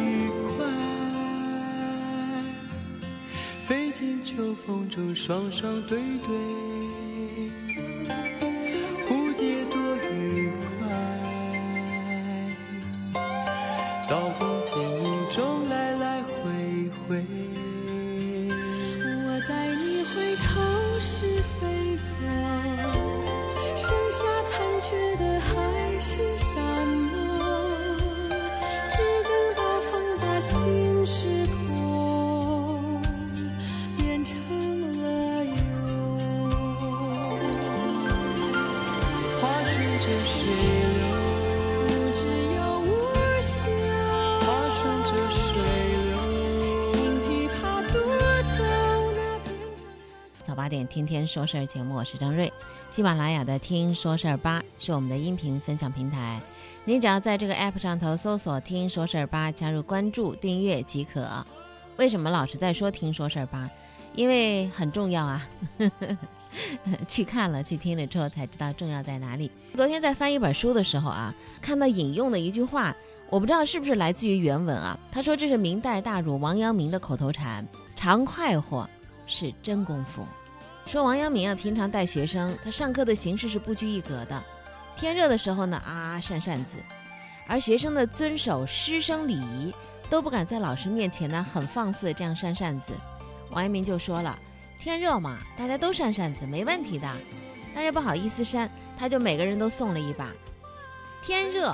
愉快，飞进秋风中双双对对，天天说事儿节目，我是张瑞。喜马拉雅的“听说事儿吧”是我们的音频分享平台，您只要在这个 app 上头搜索“听说事儿吧”，加入关注、订阅即可。为什么老是在说“听说事儿吧”？因为很重要啊！去看了、去听了之后才知道重要在哪里。昨天在翻一本书的时候啊，看到引用的一句话，我不知道是不是来自于原文啊。他说这是明代大儒王阳明的口头禅：“常快活是真功夫。”说王阳明啊，平常带学生，他上课的形式是不拘一格的。天热的时候呢，啊扇扇子，而学生呢遵守师生礼仪，都不敢在老师面前呢很放肆的这样扇扇子。王阳明就说了，天热嘛，大家都扇扇子，没问题的。大家不好意思扇，他就每个人都送了一把。天热，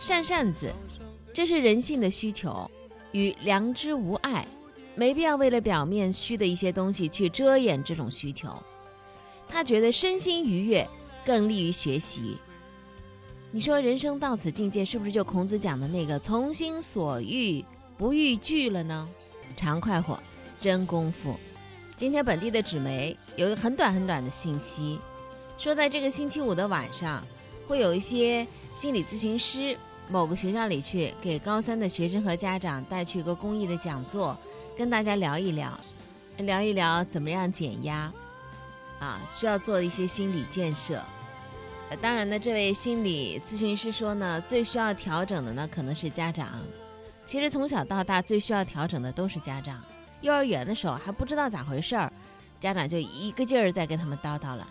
扇扇子，这是人性的需求，与良知无碍。没必要为了表面虚的一些东西去遮掩这种需求。他觉得身心愉悦更利于学习。你说人生到此境界，是不是就孔子讲的那个“从心所欲不逾矩”了呢？常快活，真功夫。今天本地的纸媒有一个很短很短的信息，说在这个星期五的晚上，会有一些心理咨询师某个学校里去给高三的学生和家长带去一个公益的讲座。跟大家聊一聊，聊一聊怎么样减压，啊，需要做一些心理建设。当然呢，这位心理咨询师说呢，最需要调整的呢可能是家长。其实从小到大最需要调整的都是家长。幼儿园的时候还不知道咋回事儿，家长就一个劲儿在跟他们叨叨了，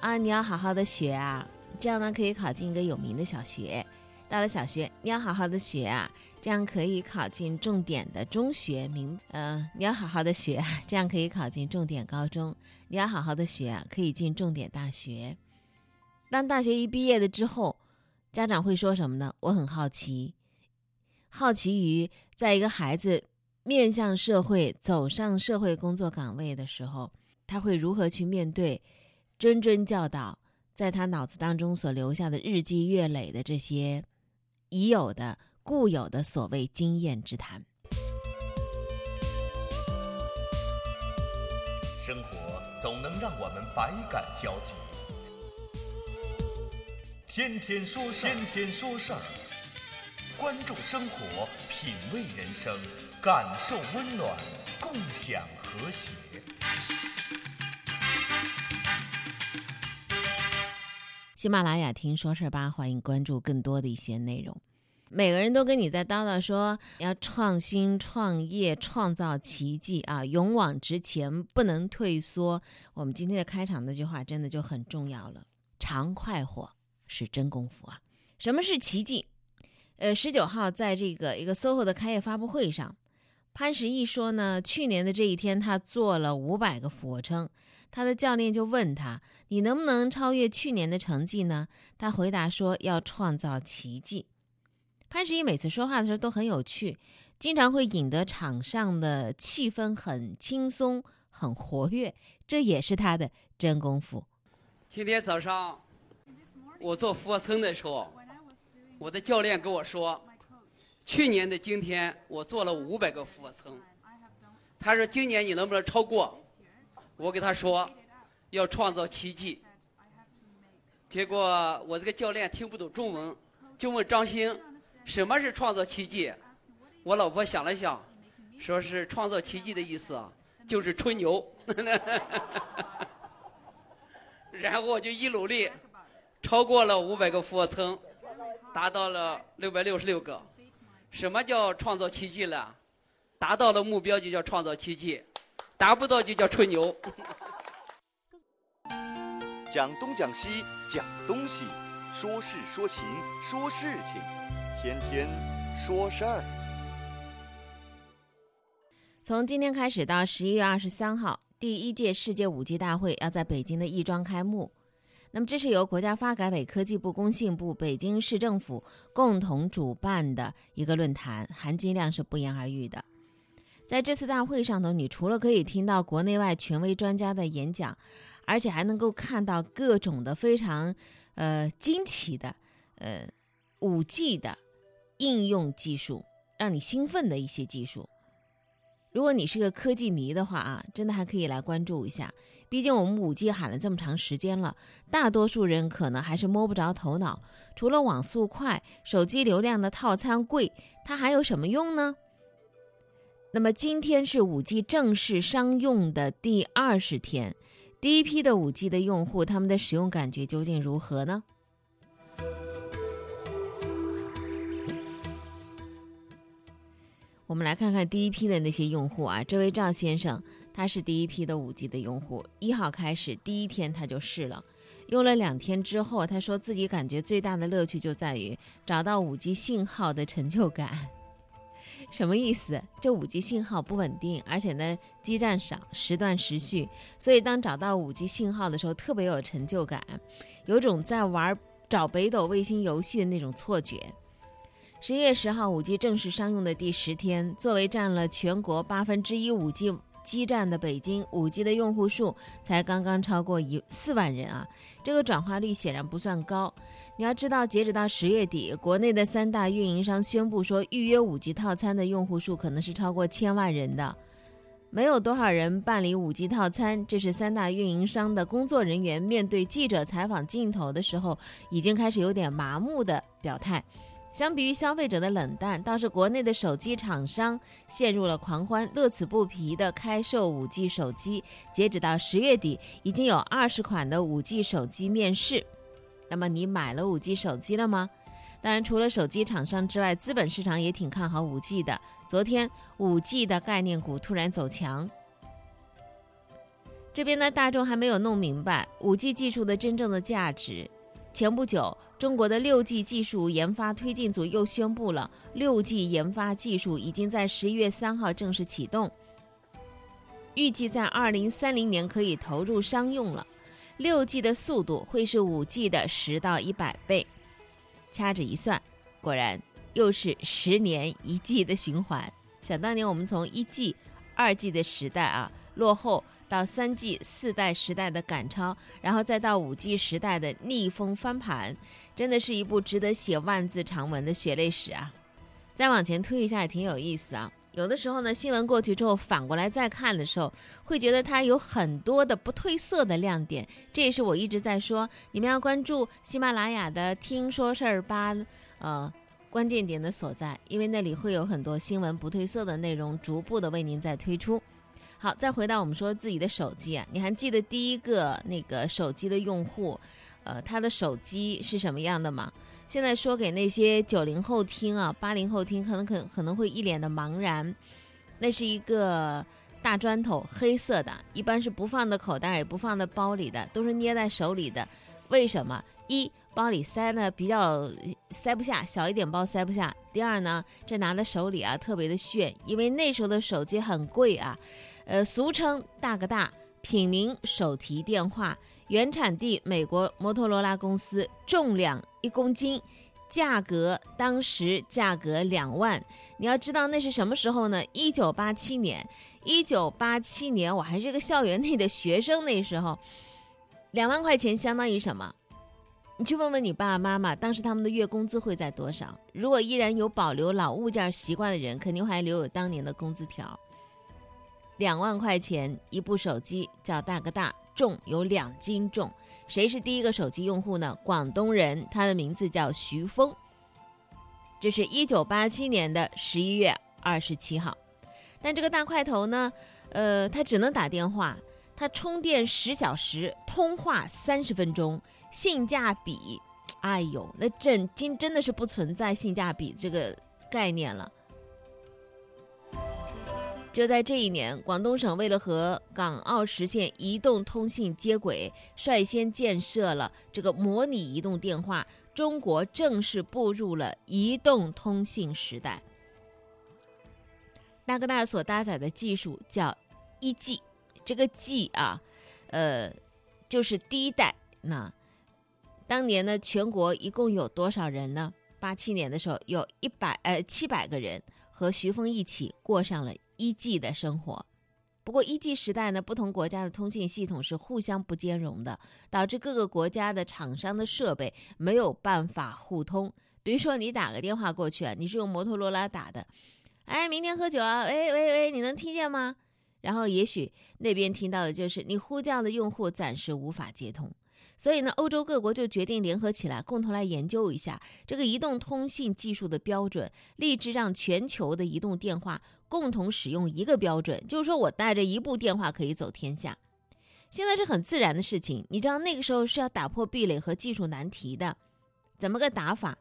啊，你要好好的学啊，这样呢可以考进一个有名的小学。到了小学，你要好好的学啊，这样可以考进重点的中学。明，呃，你要好好的学，这样可以考进重点高中。你要好好的学啊，可以进重点大学。当大学一毕业的之后，家长会说什么呢？我很好奇，好奇于在一个孩子面向社会、走上社会工作岗位的时候，他会如何去面对谆谆教导，在他脑子当中所留下的日积月累的这些。已有的、固有的所谓经验之谈，生活总能让我们百感交集。天天说事儿，天天说事儿，关注生活，品味人生，感受温暖，共享和谐。喜马拉雅听说事儿吧，欢迎关注更多的一些内容。每个人都跟你在叨叨说要创新、创业、创造奇迹啊，勇往直前，不能退缩。我们今天的开场那句话真的就很重要了：常快活是真功夫啊！什么是奇迹？呃，十九号在这个一个 SOHO 的开业发布会上，潘石屹说呢，去年的这一天他做了五百个俯卧撑。他的教练就问他：“你能不能超越去年的成绩呢？”他回答说：“要创造奇迹。”潘石屹每次说话的时候都很有趣，经常会引得场上的气氛很轻松、很活跃，这也是他的真功夫。今天早上我做俯卧撑的时候，我的教练跟我说，去年的今天我做了五百个俯卧撑，他说今年你能不能超过？我给他说，要创造奇迹。结果我这个教练听不懂中文，就问张兴，什么是创造奇迹？我老婆想了想，说是创造奇迹的意思啊，就是吹牛。然后我就一努力，超过了五百个俯卧撑，达到了六百六十六个。什么叫创造奇迹了？达到了目标就叫创造奇迹，达不到就叫吹牛。讲东讲西讲东西，说事说情说事情，天天说事儿。从今天开始到十一月二十三号，第一届世界五 G 大会要在北京的亦庄开幕。那么，这是由国家发改委、科技部、工信部、北京市政府共同主办的一个论坛，含金量是不言而喻的。在这次大会上头，你除了可以听到国内外权威专家的演讲，而且还能够看到各种的非常呃惊奇的呃五 G 的应用技术，让你兴奋的一些技术。如果你是个科技迷的话啊，真的还可以来关注一下。毕竟我们五 G 喊了这么长时间了，大多数人可能还是摸不着头脑。除了网速快、手机流量的套餐贵，它还有什么用呢？那么今天是五 G 正式商用的第二十天，第一批的五 G 的用户，他们的使用感觉究竟如何呢？我们来看看第一批的那些用户啊，这位赵先生，他是第一批的五 G 的用户，一号开始第一天他就试了，用了两天之后，他说自己感觉最大的乐趣就在于找到五 G 信号的成就感。什么意思？这五 G 信号不稳定，而且呢基站少，时断时续，所以当找到五 G 信号的时候，特别有成就感，有种在玩找北斗卫星游戏的那种错觉。十一月十号，五 G 正式商用的第十天，作为占了全国八分之一五 G 基站的北京，五 G 的用户数才刚刚超过一四万人啊，这个转化率显然不算高。你要知道，截止到十月底，国内的三大运营商宣布说，预约五 G 套餐的用户数可能是超过千万人的，没有多少人办理五 G 套餐，这是三大运营商的工作人员面对记者采访镜头的时候，已经开始有点麻木的表态。相比于消费者的冷淡，倒是国内的手机厂商陷入了狂欢，乐此不疲地开售五 G 手机。截止到十月底，已经有二十款的五 G 手机面世。那么你买了五 G 手机了吗？当然，除了手机厂商之外，资本市场也挺看好五 G 的。昨天五 G 的概念股突然走强。这边呢，大众还没有弄明白五 G 技术的真正的价值。前不久，中国的六 G 技术研发推进组又宣布了，六 G 研发技术已经在十一月三号正式启动，预计在二零三零年可以投入商用了。六 G 的速度会是五 G 的十到一百倍。掐指一算，果然又是十年一 G 的循环。想当年我们从一 G、二 G 的时代啊落后。到三 G 四代时代的赶超，然后再到五 G 时代的逆风翻盘，真的是一部值得写万字长文的血泪史啊！再往前推一下也挺有意思啊。有的时候呢，新闻过去之后，反过来再看的时候，会觉得它有很多的不褪色的亮点。这也是我一直在说，你们要关注喜马拉雅的“听说事儿吧”呃关键点的所在，因为那里会有很多新闻不褪色的内容，逐步的为您在推出。好，再回到我们说自己的手机啊，你还记得第一个那个手机的用户，呃，他的手机是什么样的吗？现在说给那些九零后听啊，八零后听，可能可可能会一脸的茫然。那是一个大砖头，黑色的，一般是不放在口袋，也不放在包里的，都是捏在手里的。为什么？一包里塞呢比较塞不下，小一点包塞不下。第二呢，这拿在手里啊特别的炫，因为那时候的手机很贵啊。呃，俗称大哥大，品名手提电话，原产地美国摩托罗拉公司，重量一公斤，价格当时价格两万。你要知道那是什么时候呢？一九八七年，一九八七年我还是个校园内的学生，那时候两万块钱相当于什么？你去问问你爸爸妈妈，当时他们的月工资会在多少？如果依然有保留老物件习惯的人，肯定还留有当年的工资条。两万块钱一部手机，叫大哥大，重有两斤重。谁是第一个手机用户呢？广东人，他的名字叫徐峰。这是一九八七年的十一月二十七号。但这个大块头呢，呃，他只能打电话，它充电十小时，通话三十分钟，性价比，哎呦，那真真真的是不存在性价比这个概念了。就在这一年，广东省为了和港澳实现移动通信接轨，率先建设了这个模拟移动电话，中国正式步入了移动通信时代。大哥大所搭载的技术叫一 G，这个 G 啊，呃，就是第一代。那当年呢，全国一共有多少人呢？八七年的时候，有一百呃七百个人和徐峰一起过上了。一 G 的生活，不过一 G 时代呢，不同国家的通信系统是互相不兼容的，导致各个国家的厂商的设备没有办法互通。比如说，你打个电话过去啊，你是用摩托罗拉打的，哎，明天喝酒啊，喂喂喂，你能听见吗？然后也许那边听到的就是你呼叫的用户暂时无法接通。所以呢，欧洲各国就决定联合起来，共同来研究一下这个移动通信技术的标准，立志让全球的移动电话共同使用一个标准。就是说我带着一部电话可以走天下。现在是很自然的事情，你知道那个时候是要打破壁垒和技术难题的，怎么个打法？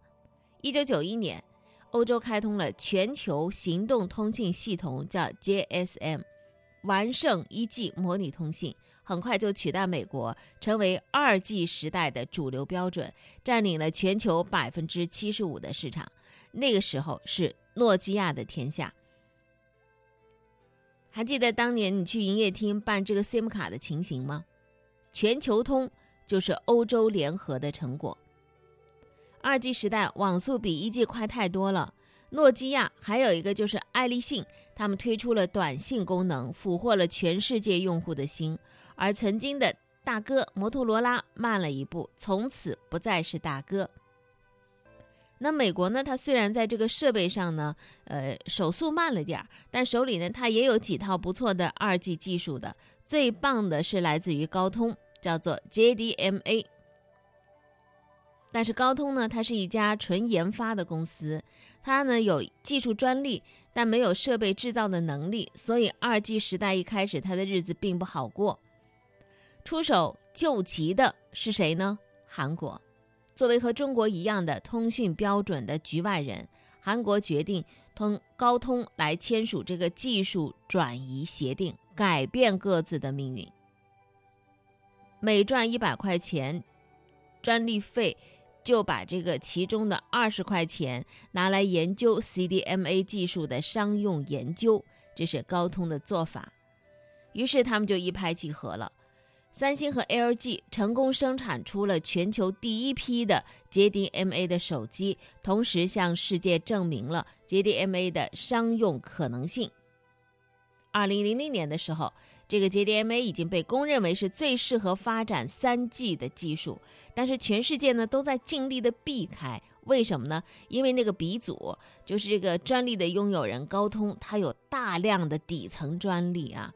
一九九一年，欧洲开通了全球行动通信系统，叫 GSM，完胜一 G 模拟通信。很快就取代美国，成为二 G 时代的主流标准，占领了全球百分之七十五的市场。那个时候是诺基亚的天下。还记得当年你去营业厅办这个 SIM 卡的情形吗？全球通就是欧洲联合的成果。二 G 时代网速比一 G 快太多了。诺基亚还有一个就是爱立信，他们推出了短信功能，俘获了全世界用户的心。而曾经的大哥摩托罗拉慢了一步，从此不再是大哥。那美国呢？它虽然在这个设备上呢，呃，手速慢了点儿，但手里呢，它也有几套不错的二 G 技术的。最棒的是来自于高通，叫做 JDMA。但是高通呢，它是一家纯研发的公司，它呢有技术专利，但没有设备制造的能力，所以二 G 时代一开始，它的日子并不好过。出手救急的是谁呢？韩国，作为和中国一样的通讯标准的局外人，韩国决定通高通来签署这个技术转移协定，改变各自的命运。每赚一百块钱专利费，就把这个其中的二十块钱拿来研究 CDMA 技术的商用研究，这是高通的做法。于是他们就一拍即合了。三星和 LG 成功生产出了全球第一批的 JDMA 的手机，同时向世界证明了 JDMA 的商用可能性。二零零零年的时候，这个 JDMA 已经被公认为是最适合发展三 G 的技术，但是全世界呢都在尽力的避开。为什么呢？因为那个鼻祖就是这个专利的拥有人高通，它有大量的底层专利啊。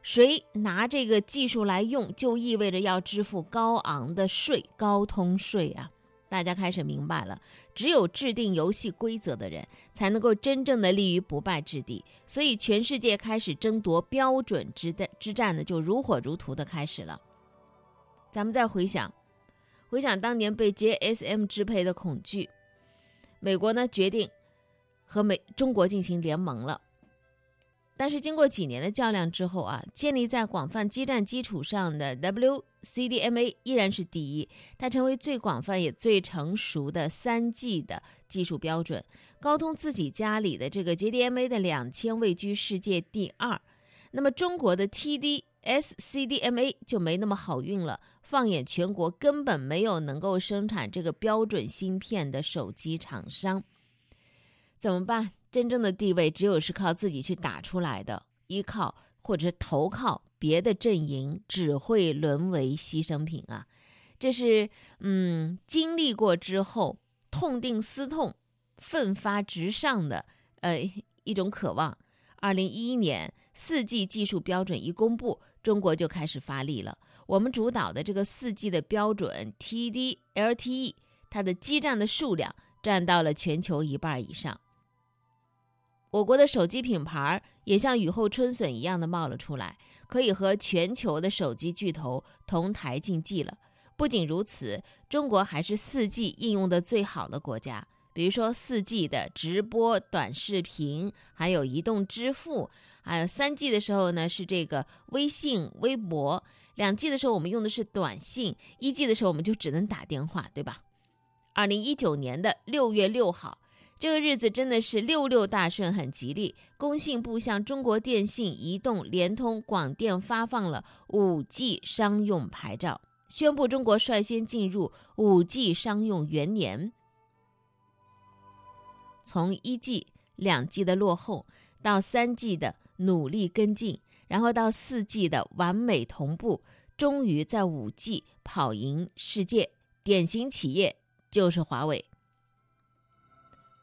谁拿这个技术来用，就意味着要支付高昂的税，高通税啊！大家开始明白了，只有制定游戏规则的人，才能够真正的立于不败之地。所以，全世界开始争夺标准之的之战呢，就如火如荼的开始了。咱们再回想，回想当年被 JSM 支配的恐惧，美国呢决定和美中国进行联盟了。但是经过几年的较量之后啊，建立在广泛基站基础上的 WCDMA 依然是第一，它成为最广泛也最成熟的三 G 的技术标准。高通自己家里的这个 JDMA 的两千位居世界第二，那么中国的 TD-SCDMA 就没那么好运了。放眼全国，根本没有能够生产这个标准芯片的手机厂商，怎么办？真正的地位只有是靠自己去打出来的，依靠或者是投靠别的阵营，只会沦为牺牲品啊！这是嗯，经历过之后痛定思痛、奋发直上的呃一种渴望。二零一一年四 G 技术标准一公布，中国就开始发力了。我们主导的这个四 G 的标准 TD-LTE，它的基站的数量占到了全球一半以上。我国的手机品牌也像雨后春笋一样的冒了出来，可以和全球的手机巨头同台竞技了。不仅如此，中国还是 4G 应用的最好的国家。比如说四 G 的直播短视频，还有移动支付，还有三 G 的时候呢是这个微信、微博，两 G 的时候我们用的是短信，一 G 的时候我们就只能打电话，对吧？二零一九年的六月六号。这个日子真的是六六大顺，很吉利。工信部向中国电信、移动、联通、广电发放了五 G 商用牌照，宣布中国率先进入五 G 商用元年。从一 G、两 G 的落后，到三 G 的努力跟进，然后到四 G 的完美同步，终于在五 G 跑赢世界。典型企业就是华为。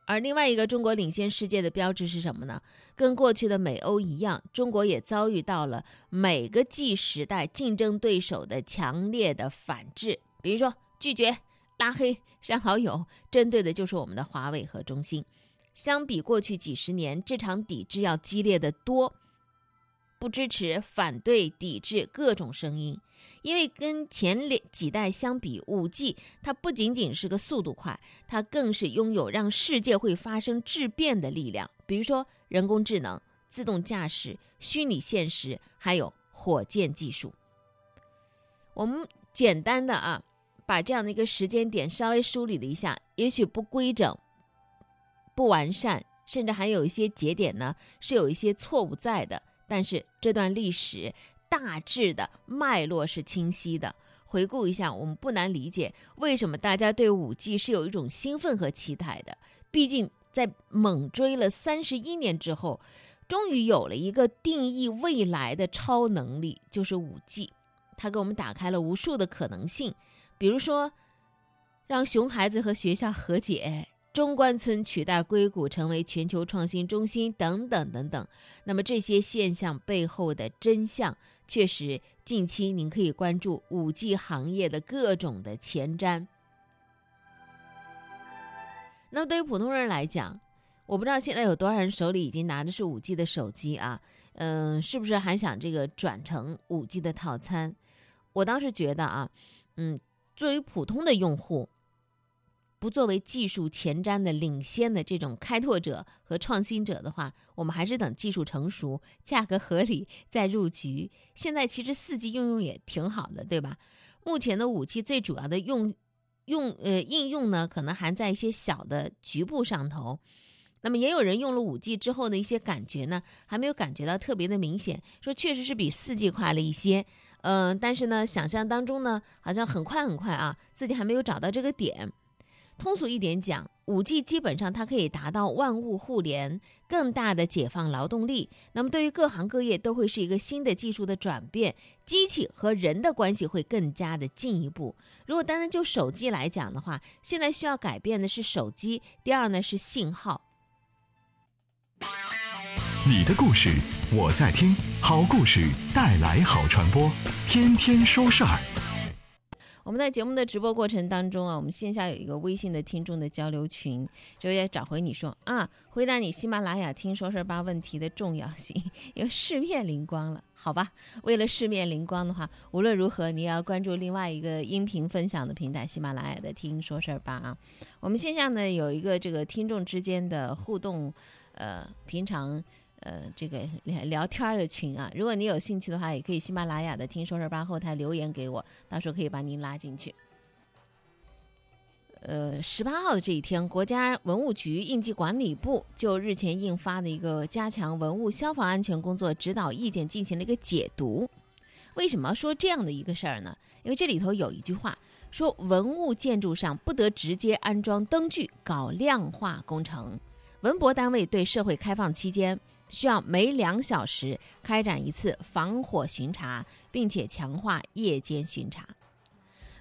而另外一个中国领先世界的标志是什么呢？跟过去的美欧一样，中国也遭遇到了每个 G 时代竞争对手的强烈的反制，比如说拒绝、拉黑、删好友，针对的就是我们的华为和中兴。相比过去几十年，这场抵制要激烈的多。不支持、反对、抵制各种声音，因为跟前几代相比，五 G 它不仅仅是个速度快，它更是拥有让世界会发生质变的力量。比如说人工智能、自动驾驶、虚拟现实，还有火箭技术。我们简单的啊，把这样的一个时间点稍微梳理了一下，也许不规整、不完善，甚至还有一些节点呢是有一些错误在的。但是这段历史大致的脉络是清晰的。回顾一下，我们不难理解为什么大家对五 G 是有一种兴奋和期待的。毕竟在猛追了三十一年之后，终于有了一个定义未来的超能力，就是五 G。它给我们打开了无数的可能性，比如说让熊孩子和学校和解。中关村取代硅谷成为全球创新中心，等等等等。那么这些现象背后的真相，确实近期您可以关注五 G 行业的各种的前瞻。那么对于普通人来讲，我不知道现在有多少人手里已经拿的是五 G 的手机啊？嗯，是不是还想这个转成五 G 的套餐？我倒是觉得啊，嗯，作为普通的用户。不作为技术前瞻的领先的这种开拓者和创新者的话，我们还是等技术成熟、价格合理再入局。现在其实四 G 应用也挺好的，对吧？目前的五 G 最主要的用用呃应用呢，可能还在一些小的局部上头。那么也有人用了五 G 之后的一些感觉呢，还没有感觉到特别的明显，说确实是比四 G 快了一些。嗯，但是呢，想象当中呢，好像很快很快啊，自己还没有找到这个点。通俗一点讲，五 G 基本上它可以达到万物互联，更大的解放劳动力。那么对于各行各业都会是一个新的技术的转变，机器和人的关系会更加的进一步。如果单单就手机来讲的话，现在需要改变的是手机，第二呢是信号。你的故事我在听，好故事带来好传播，天天说事儿。我们在节目的直播过程当中啊，我们线下有一个微信的听众的交流群，就也找回你说啊，回答你喜马拉雅听说事儿吧问题的重要性，因为世面灵光了，好吧？为了世面灵光的话，无论如何你也要关注另外一个音频分享的平台喜马拉雅的听说事儿吧啊。我们线下呢有一个这个听众之间的互动，呃，平常。呃，这个聊聊天的群啊，如果你有兴趣的话，也可以喜马拉雅的听说事吧后台留言给我，到时候可以把您拉进去。呃，十八号的这一天，国家文物局应急管理部就日前印发的一个加强文物消防安全工作指导意见进行了一个解读。为什么说这样的一个事儿呢？因为这里头有一句话说，文物建筑上不得直接安装灯具搞亮化工程。文博单位对社会开放期间。需要每两小时开展一次防火巡查，并且强化夜间巡查。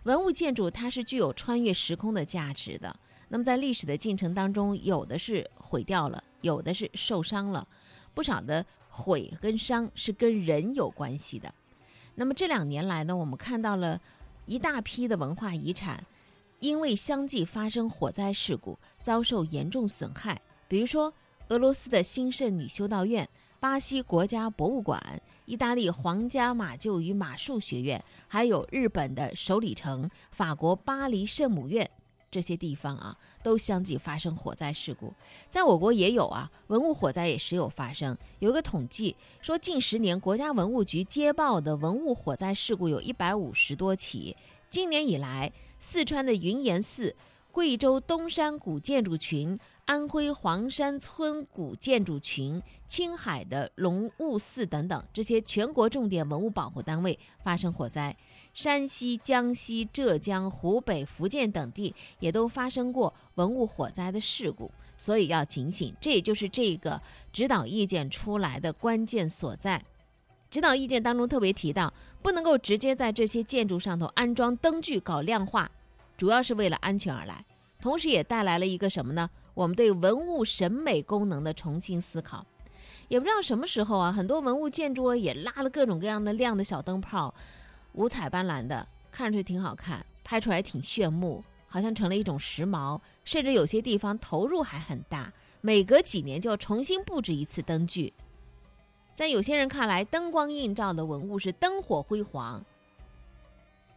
文物建筑它是具有穿越时空的价值的。那么在历史的进程当中，有的是毁掉了，有的是受伤了，不少的毁跟伤是跟人有关系的。那么这两年来呢，我们看到了一大批的文化遗产，因为相继发生火灾事故，遭受严重损害，比如说。俄罗斯的新圣女修道院、巴西国家博物馆、意大利皇家马厩与马术学院，还有日本的首里城、法国巴黎圣母院，这些地方啊，都相继发生火灾事故。在我国也有啊，文物火灾也时有发生。有一个统计说，近十年国家文物局接报的文物火灾事故有一百五十多起。今年以来，四川的云岩寺、贵州东山古建筑群。安徽黄山村古建筑群、青海的龙雾寺等等这些全国重点文物保护单位发生火灾，山西、江西、浙江、湖北、福建等地也都发生过文物火灾的事故，所以要警醒。这也就是这个指导意见出来的关键所在。指导意见当中特别提到，不能够直接在这些建筑上头安装灯具搞亮化，主要是为了安全而来，同时也带来了一个什么呢？我们对文物审美功能的重新思考，也不知道什么时候啊，很多文物建筑也拉了各种各样的亮的小灯泡，五彩斑斓的，看上去挺好看，拍出来挺炫目，好像成了一种时髦。甚至有些地方投入还很大，每隔几年就要重新布置一次灯具。在有些人看来，灯光映照的文物是灯火辉煌，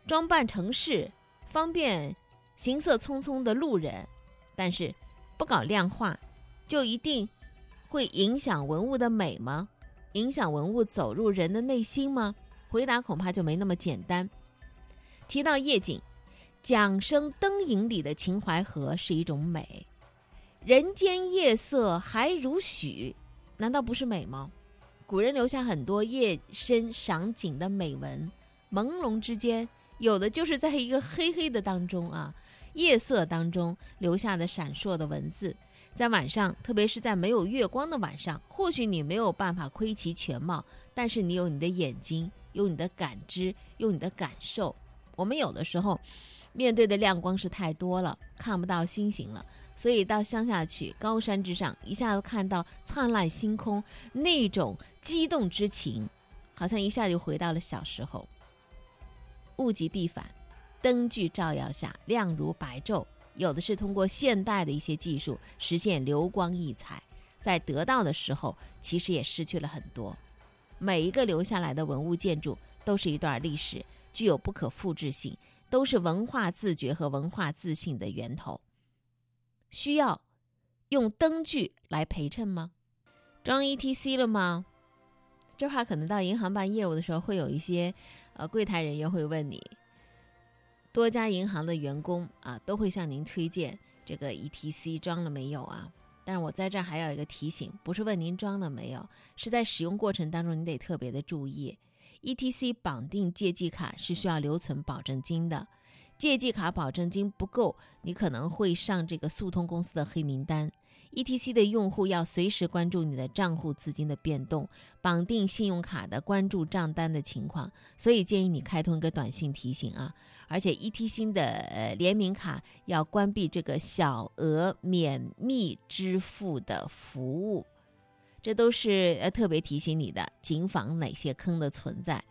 装扮城市，方便行色匆匆的路人，但是。不搞量化，就一定会影响文物的美吗？影响文物走入人的内心吗？回答恐怕就没那么简单。提到夜景，桨声灯影里的秦淮河是一种美，人间夜色还如许，难道不是美吗？古人留下很多夜深赏景的美文，朦胧之间，有的就是在一个黑黑的当中啊。夜色当中留下的闪烁的文字，在晚上，特别是在没有月光的晚上，或许你没有办法窥其全貌，但是你有你的眼睛，有你的感知，有你的感受。我们有的时候面对的亮光是太多了，看不到星星了，所以到乡下去，高山之上，一下子看到灿烂星空，那种激动之情，好像一下就回到了小时候。物极必反。灯具照耀下亮如白昼，有的是通过现代的一些技术实现流光溢彩，在得到的时候其实也失去了很多。每一个留下来的文物建筑都是一段历史，具有不可复制性，都是文化自觉和文化自信的源头。需要用灯具来陪衬吗？装 ETC 了吗？这话可能到银行办业务的时候，会有一些呃柜台人员会问你。多家银行的员工啊，都会向您推荐这个 ETC 装了没有啊？但是我在这儿还有一个提醒，不是问您装了没有，是在使用过程当中你得特别的注意。ETC 绑定借记卡是需要留存保证金的，借记卡保证金不够，你可能会上这个速通公司的黑名单。ETC 的用户要随时关注你的账户资金的变动，绑定信用卡的关注账单的情况，所以建议你开通一个短信提醒啊。而且 ETC 的呃联名卡要关闭这个小额免密支付的服务，这都是呃特别提醒你的，谨防哪些坑的存在。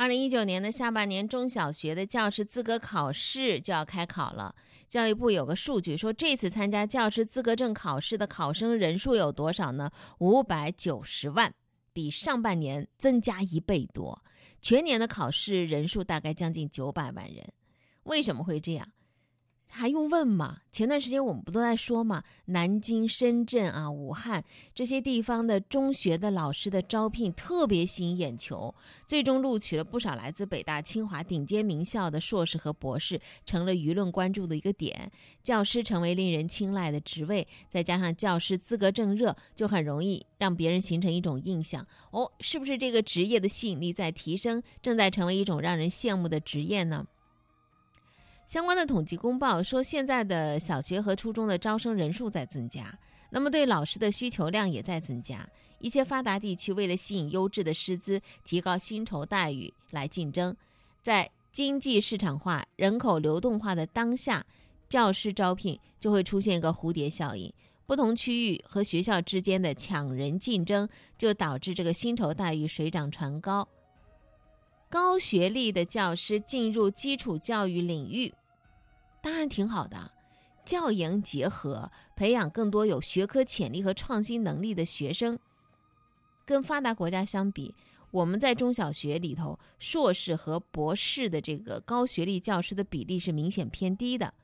二零一九年的下半年，中小学的教师资格考试就要开考了。教育部有个数据说，这次参加教师资格证考试的考生人数有多少呢？五百九十万，比上半年增加一倍多。全年的考试人数大概将近九百万人。为什么会这样？还用问吗？前段时间我们不都在说吗？南京、深圳啊、武汉这些地方的中学的老师的招聘特别吸引眼球，最终录取了不少来自北大、清华顶尖名校的硕士和博士，成了舆论关注的一个点。教师成为令人青睐的职位，再加上教师资格证热，就很容易让别人形成一种印象：哦，是不是这个职业的吸引力在提升，正在成为一种让人羡慕的职业呢？相关的统计公报说，现在的小学和初中的招生人数在增加，那么对老师的需求量也在增加。一些发达地区为了吸引优质的师资，提高薪酬待遇来竞争，在经济市场化、人口流动化的当下，教师招聘就会出现一个蝴蝶效应，不同区域和学校之间的抢人竞争，就导致这个薪酬待遇水涨船高。高学历的教师进入基础教育领域。当然挺好的，教研结合，培养更多有学科潜力和创新能力的学生。跟发达国家相比，我们在中小学里头，硕士和博士的这个高学历教师的比例是明显偏低的。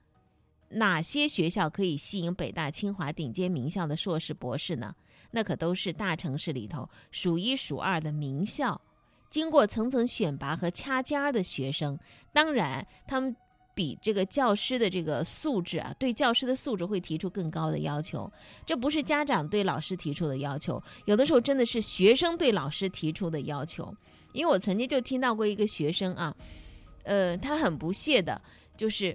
哪些学校可以吸引北大、清华顶尖名校的硕士、博士呢？那可都是大城市里头数一数二的名校，经过层层选拔和掐尖儿的学生。当然，他们比这个教师的这个素质啊，对教师的素质会提出更高的要求。这不是家长对老师提出的要求，有的时候真的是学生对老师提出的要求。因为我曾经就听到过一个学生啊，呃，他很不屑的，就是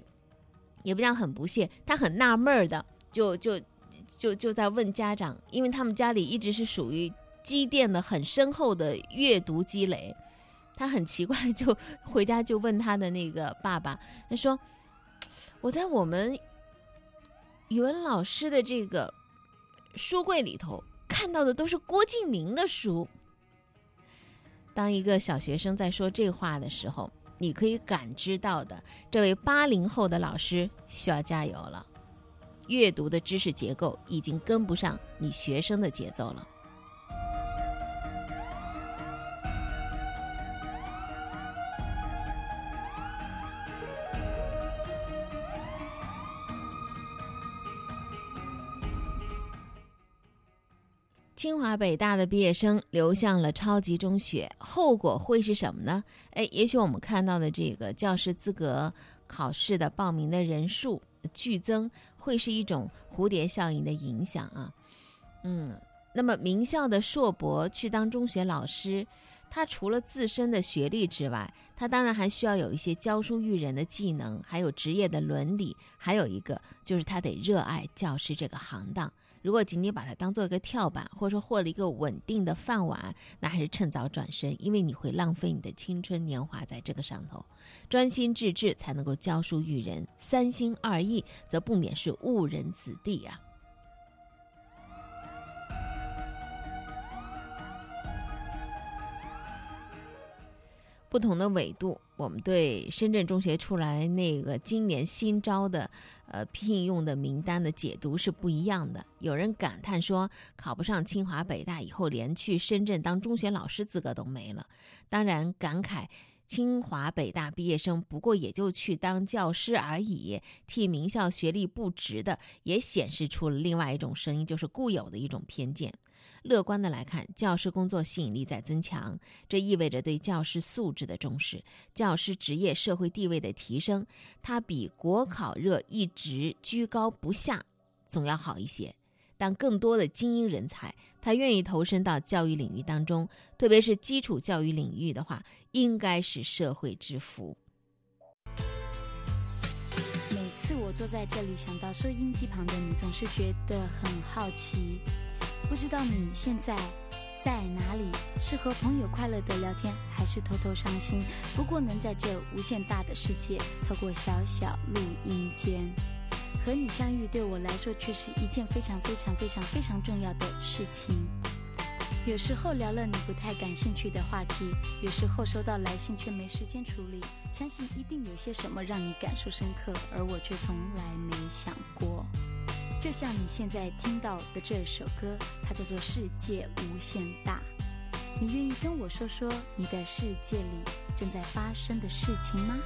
也不讲很不屑，他很纳闷儿的，就就就就在问家长，因为他们家里一直是属于积淀的很深厚的阅读积累，他很奇怪，就回家就问他的那个爸爸，他说：“我在我们语文老师的这个书柜里头看到的都是郭敬明的书。”当一个小学生在说这话的时候，你可以感知到的，这位八零后的老师需要加油了。阅读的知识结构已经跟不上你学生的节奏了。清华北大的毕业生流向了超级中学，后果会是什么呢？哎，也许我们看到的这个教师资格考试的报名的人数剧增，会是一种蝴蝶效应的影响啊。嗯，那么名校的硕博去当中学老师，他除了自身的学历之外，他当然还需要有一些教书育人的技能，还有职业的伦理，还有一个就是他得热爱教师这个行当。如果仅仅把它当做一个跳板，或者说获了一个稳定的饭碗，那还是趁早转身，因为你会浪费你的青春年华在这个上头。专心致志才能够教书育人，三心二意则不免是误人子弟啊。不同的纬度，我们对深圳中学出来那个今年新招的呃聘用的名单的解读是不一样的。有人感叹说，考不上清华北大以后，连去深圳当中学老师资格都没了。当然，感慨清华北大毕业生不过也就去当教师而已，替名校学历不值的，也显示出了另外一种声音，就是固有的一种偏见。乐观的来看，教师工作吸引力在增强，这意味着对教师素质的重视，教师职业社会地位的提升，它比国考热一直居高不下总要好一些。但更多的精英人才，他愿意投身到教育领域当中，特别是基础教育领域的话，应该是社会之福。每次我坐在这里，想到收音机旁的你，总是觉得很好奇。不知道你现在在哪里？是和朋友快乐的聊天，还是偷偷伤心？不过能在这无限大的世界，透过小小录音间和你相遇，对我来说却是一件非常非常非常非常重要的事情。有时候聊了你不太感兴趣的话题，有时候收到来信却没时间处理。相信一定有些什么让你感受深刻，而我却从来没想过。就像你现在听到的这首歌，它叫做《世界无限大》。你愿意跟我说说你的世界里正在发生的事情吗？